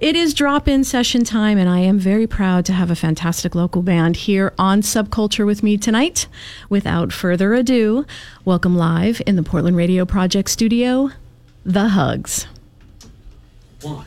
It is drop in session time, and I am very proud to have a fantastic local band here on Subculture with me tonight. Without further ado, welcome live in the Portland Radio Project studio, The Hugs. One,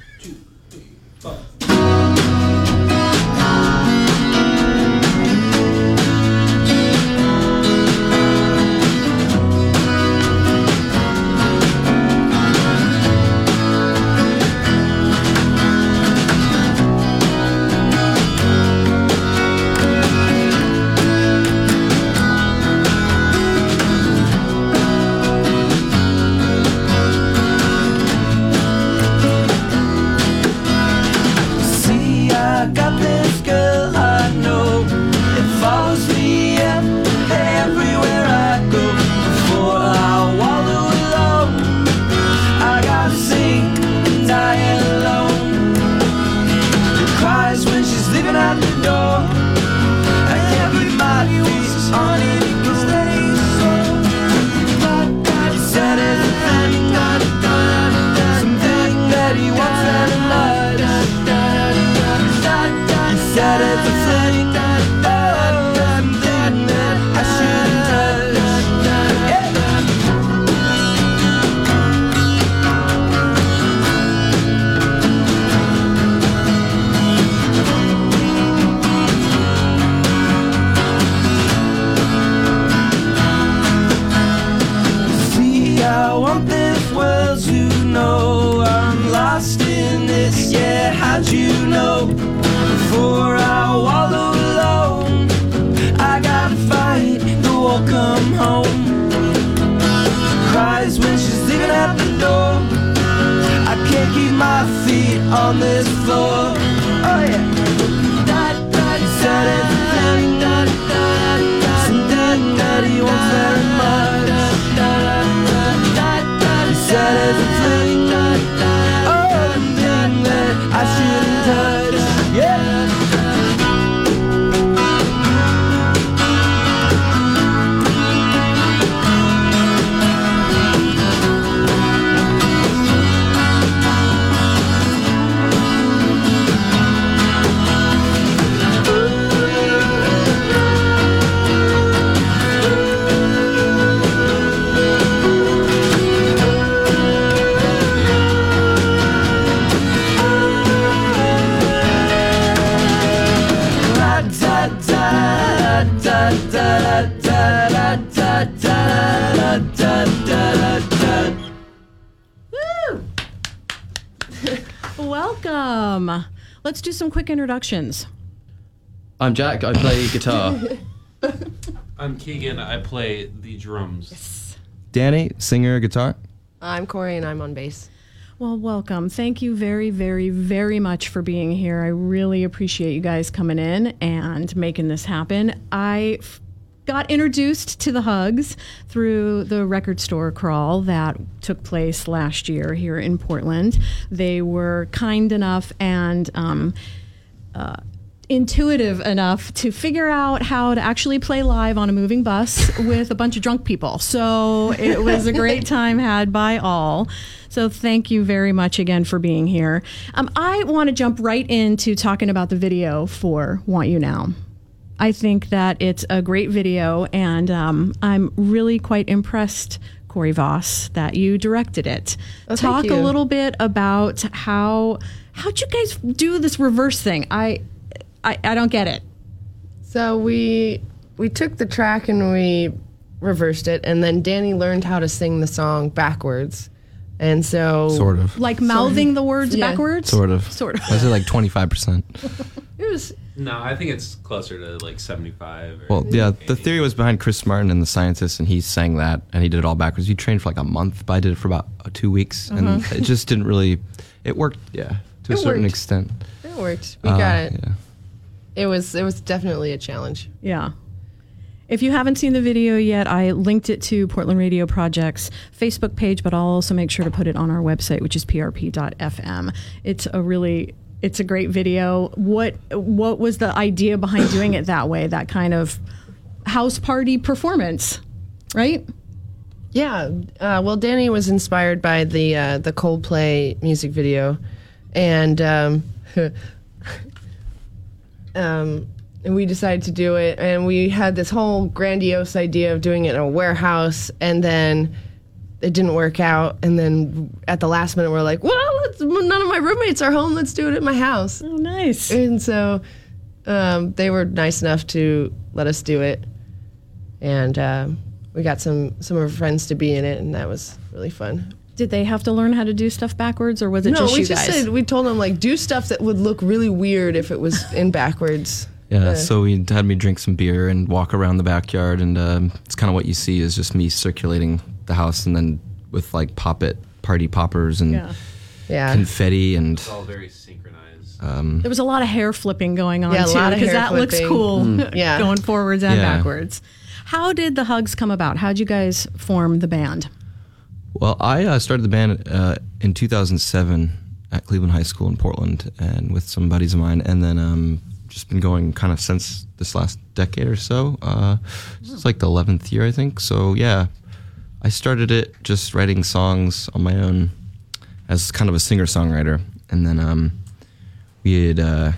do some quick introductions. I'm Jack. I play guitar. I'm Keegan. I play the drums. Danny, singer, guitar. I'm Corey and I'm on bass. Well, welcome. Thank you very, very, very much for being here. I really appreciate you guys coming in and making this happen. I f- got introduced to the Hugs through the record store crawl that took place last year here in Portland. They were kind enough and um, uh, intuitive enough to figure out how to actually play live on a moving bus with a bunch of drunk people. So it was a great time had by all. So thank you very much again for being here. Um, I want to jump right into talking about the video for Want You Now. I think that it's a great video, and um, I'm really quite impressed, Corey Voss, that you directed it. Oh, Talk a little bit about how how'd you guys do this reverse thing? I I, I don't get it. So we we took the track and we reversed it, and then Danny learned how to sing the song backwards, and so Sort of. Like mouthing the words Yeah. backwards. Sort of. Sort of. I say like 25%. it was No, I think it's closer to like 75. Or Well, yeah, the theory was behind Chris Martin and the scientists, and he sang that, and he did it all backwards. He trained for like a month, but I did it for about uh, two weeks, and it just didn't really. It worked, yeah, to a It certain worked. extent. it worked. We Uh, got it. Yeah. It was it was definitely a challenge. Yeah. If you haven't seen the video yet, I linked it to Portland Radio Project's Facebook page, but I'll also make sure to put it on our website, which is prp.fm. It's a really it's a great video. What what was the idea behind doing it that way? That kind of house party performance, right? Yeah. Uh, well, Danny was inspired by the uh, the Coldplay music video, and um, um, and we decided to do it. And we had this whole grandiose idea of doing it in a warehouse, and then it didn't work out. And then at the last minute, we're like, well, let's, none of my roommates are home. Let's do it at my house. Oh, nice. And so um, they were nice enough to let us do it, and um, we got some some of our friends to be in it, and that was really fun. Did they have to learn how to do stuff backwards, or was it just no, just we you just guys? said we told them like do stuff that would look really weird if it was in backwards. Yeah, Uh, so he had me drink some beer and walk around the backyard, and um, it's kind of what you see is just me circulating the house, and then with like pop it party poppers and yeah. Yeah, confetti, and it's all very synchronized. There was a lot of hair flipping going on Yeah, too, because hair that looks flipping. cool. Yeah. going forwards and Yeah. backwards. How did the hugs come about? How'd you guys form the band? Well, I uh, started the band uh, in 2007 at Cleveland High School in Portland, and with some buddies of mine, and then um, just been going kind of since this last decade or so. Uh, like the 11th year, I think. So yeah, I started it just writing songs on my own as kind of a singer songwriter, and then um, we had uh,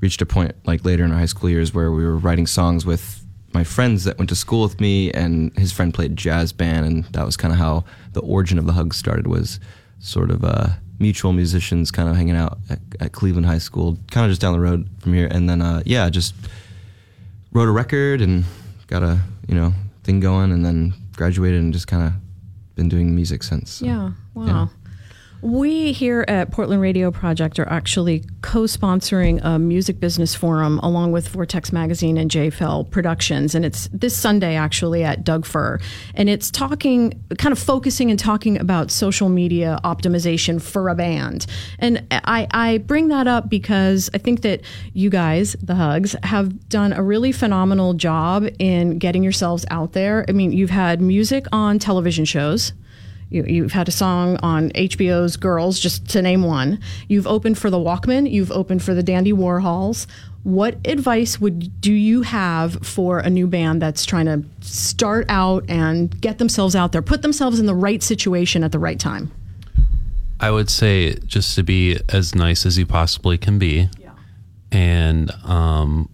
reached a point like later in our high school years where we were writing songs with my friends that went to school with me and his friend played jazz band and that was kind of how the origin of the hugs started was sort of uh, mutual musicians kind of hanging out at, at cleveland high school kind of just down the road from here and then uh, yeah just wrote a record and got a you know thing going and then graduated and just kind of been doing music since so, Yeah. Wow. yeah. We here at Portland Radio Project are actually co-sponsoring a music business forum along with Vortex Magazine and JFL Productions, and it's this Sunday actually at Doug Fir, and it's talking, kind of focusing and talking about social media optimization for a band. And I, I bring that up because I think that you guys, the Hugs, have done a really phenomenal job in getting yourselves out there. I mean, you've had music on television shows. You, you've had a song on HBO's Girls, just to name one. You've opened for the Walkmen. You've opened for the Dandy Warhols. What advice would do you have for a new band that's trying to start out and get themselves out there, put themselves in the right situation at the right time? I would say just to be as nice as you possibly can be, Yeah. and um,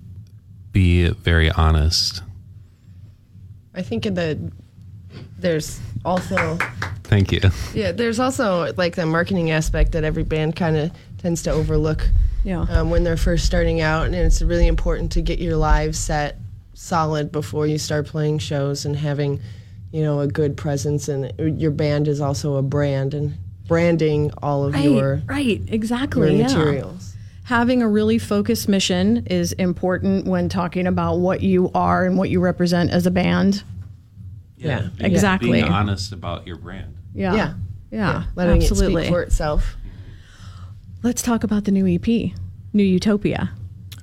be very honest. I think in the there's also Thank you. yeah there's also like the marketing aspect that every band kind of tends to overlook Yeah. um, when they're first starting out, and it's really important to get your live set solid before you start playing shows and having, you know, a good presence. And your band is also a brand and branding all of right, your right, your exactly. yeah. materials. Having a really focused mission is important when talking about what you are and what you represent as a band. Yeah. Being- Exactly. Being honest about your brand. Yeah. Yeah. Yeah. letting absolutely. it speak for itself. Let's talk about the new EP, New Utopia.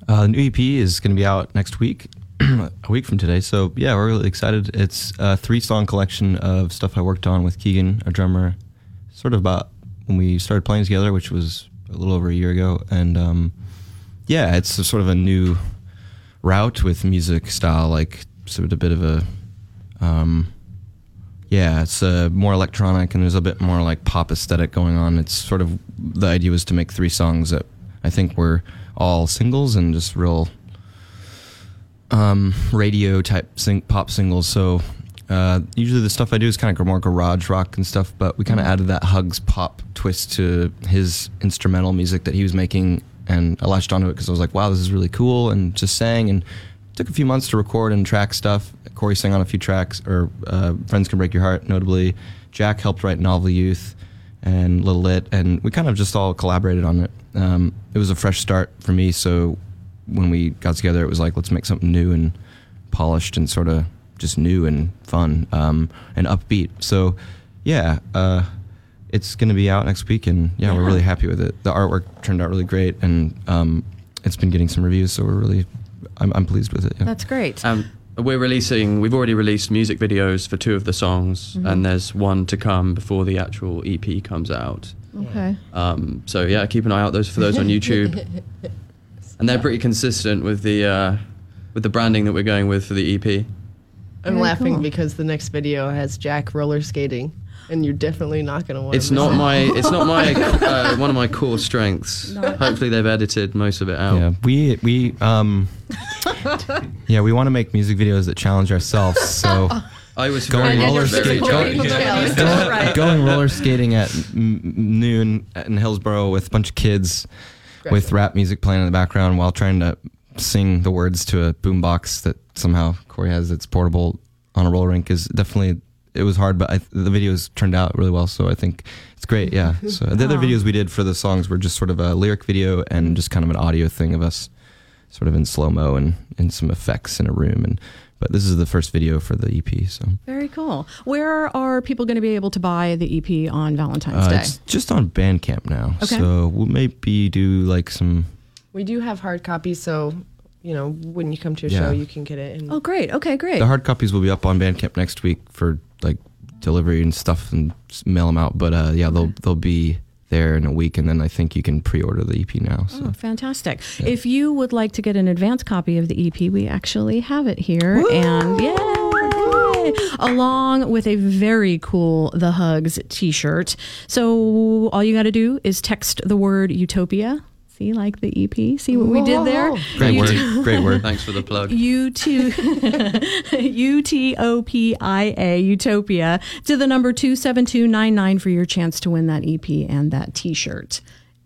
Uh, the new EP is going to be out next week, a week from today. So yeah, we're really excited. It's a three-song collection of stuff I worked on with Keegan, our drummer, sort of about when we started playing together, which was a little over a year ago. And um, yeah, it's a sort of a new route with music style, like sort of a bit of a um, yeah, it's uh, more electronic and there's a bit more like pop aesthetic going on. It's sort of the idea was to make three songs that I think were all singles and just real um, radio type sing- pop singles. So uh, usually the stuff I do is kind of more garage rock and stuff, but we kind of added that Hugs pop twist to his instrumental music that he was making, and I latched onto it because I was like, wow, this is really cool, and just sang and took a few months to record and track stuff. Corey sang on a few tracks, or uh, Friends Can Break Your Heart, notably. Jack helped write Novel Youth and Little Lit, and we kind of just all collaborated on it. Um, it was a fresh start for me, so when we got together, it was like, let's make something new and polished and sort of just new and fun um, and upbeat. So, yeah, uh, it's going to be out next week, and yeah, we're really happy with it. The artwork turned out really great, and um, it's been getting some reviews, so we're really, I'm, I'm pleased with it. Yeah. That's great. Um, we're releasing. We've already released music videos for two of the songs, and there's one to come before the actual EP comes out. okay. Um, so yeah, keep an eye out those for those on YouTube, and they're pretty consistent with the uh, with the branding that we're going with for the E EP. I'm Very laughing cool. because the next video has Jack roller skating. And you're definitely not going to want. It's not my. It's not my. Uh, one of my core strengths. Hopefully, they've edited most of it out. Yeah, we we um, yeah, we want to make music videos that challenge ourselves. So I was Going very, roller very skate- going, Right. going roller skating at m- noon in Hillsboro with a bunch of kids with rap music playing in the background while trying to sing the words to a boombox that somehow Corey has that's portable on a roller rink is definitely it was hard, but I, the videos turned out really well. So I think it's great. Yeah. So the other videos we did for the songs were just sort of a lyric video and just kind of an audio thing of us sort of in slow mo and, and some effects in a room. And but this is the first video for the EP. So Very cool. Where are people going to be able to buy the EP on Valentine's uh, Day? it's just on Bandcamp now. Okay. So we'll maybe do like some. We do have hard copies, so you know when you come to a Yeah. show, you can get it. And Oh, great. Okay, great. The hard copies will be up on Bandcamp next week for like delivery and stuff and mail them out. But uh, yeah, they'll they'll be there in a week, and then I think you can pre-order the EP now. So Oh, fantastic. If you would like to get an advance copy of the EP, we actually have it here. And yay! Along with a very cool The Hugs t shirt. So all you got to do is text the word Utopia. See, like the EP? See what we did there? Great You word, great word. Thanks for the plug. U T U T O P I A Utopia Utopia to the number two seven two nine nine for your chance to win that EP and that T-shirt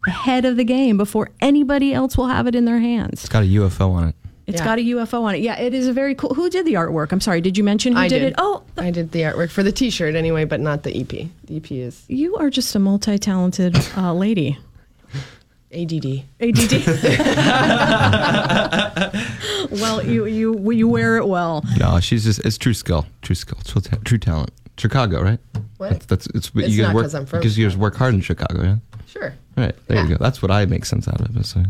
ahead of the game before anybody else will have it in their hands. It's got a UFO on it. It's Yeah. got a UFO on it. Yeah, it is a very cool. Who did the artwork? I'm sorry. Did you mention who I did. it? Oh, I did the artwork for the T-shirt anyway, but not the EP. The EP is you are just a multi-talented uh, lady. ADD. ADD. well, you you you wear it well. No, she's just it's true skill, true skill, true, ta- true talent. Chicago, right? What? That's, that's it's, It's you guys not work 'cause I'm from because you guys work hard in Chicago, yeah. Sure. Right there Yeah. you go. That's what I make sense out of it. So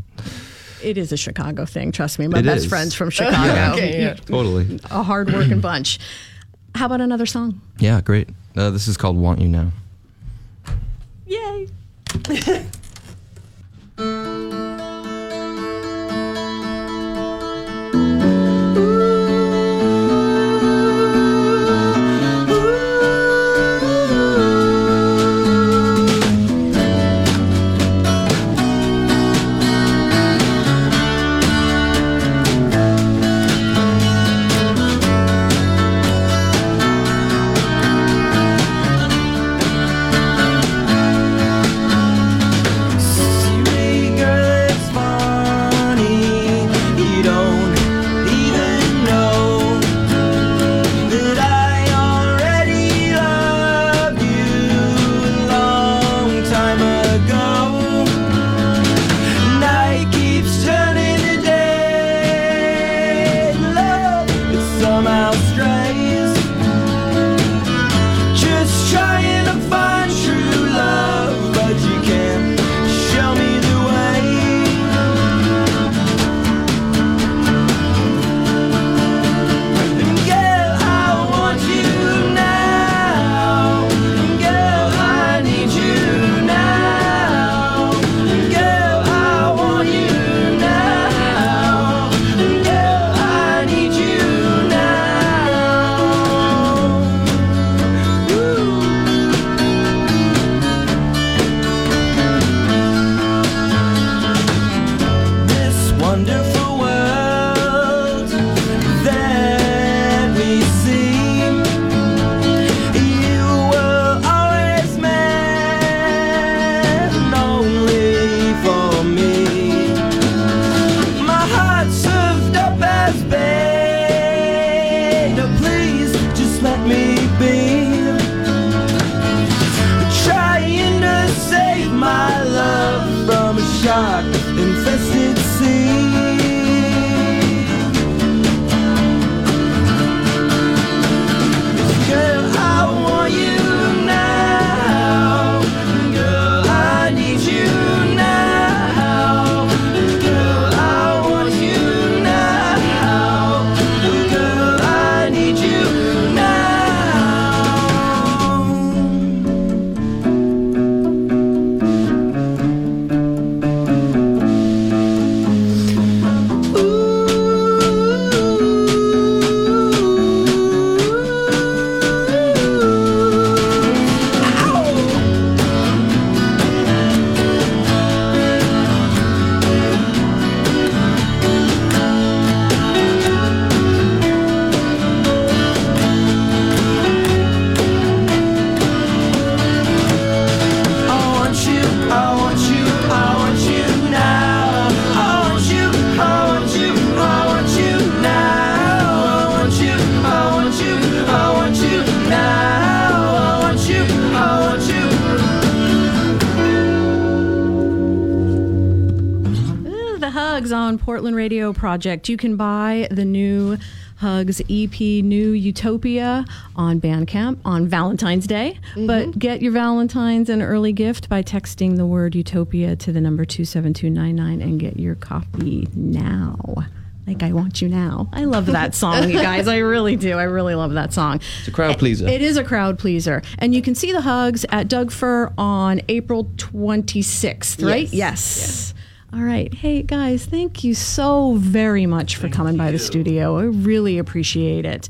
It is a Chicago thing. Trust me. My It best is. friends from Chicago. Okay, yeah. totally. a hard-working bunch. How about another song? Yeah, great. Uh, this is called "Want You Now." Yay! Project. You can buy the new Hugs EP, New Utopia, on Bandcamp on Valentine's Day. Mm-hmm. But get your Valentine's an early gift by texting the word Utopia to the number 27299 and get your copy now. Like I want you now. I love that song, you guys. I really do. I really love that song. It's a crowd pleaser. It is a crowd pleaser. And you can see the hugs at Doug Fir on April 26th, right? Yes. All right. Hey, guys, thank you so very much for coming by the studio. I really appreciate it.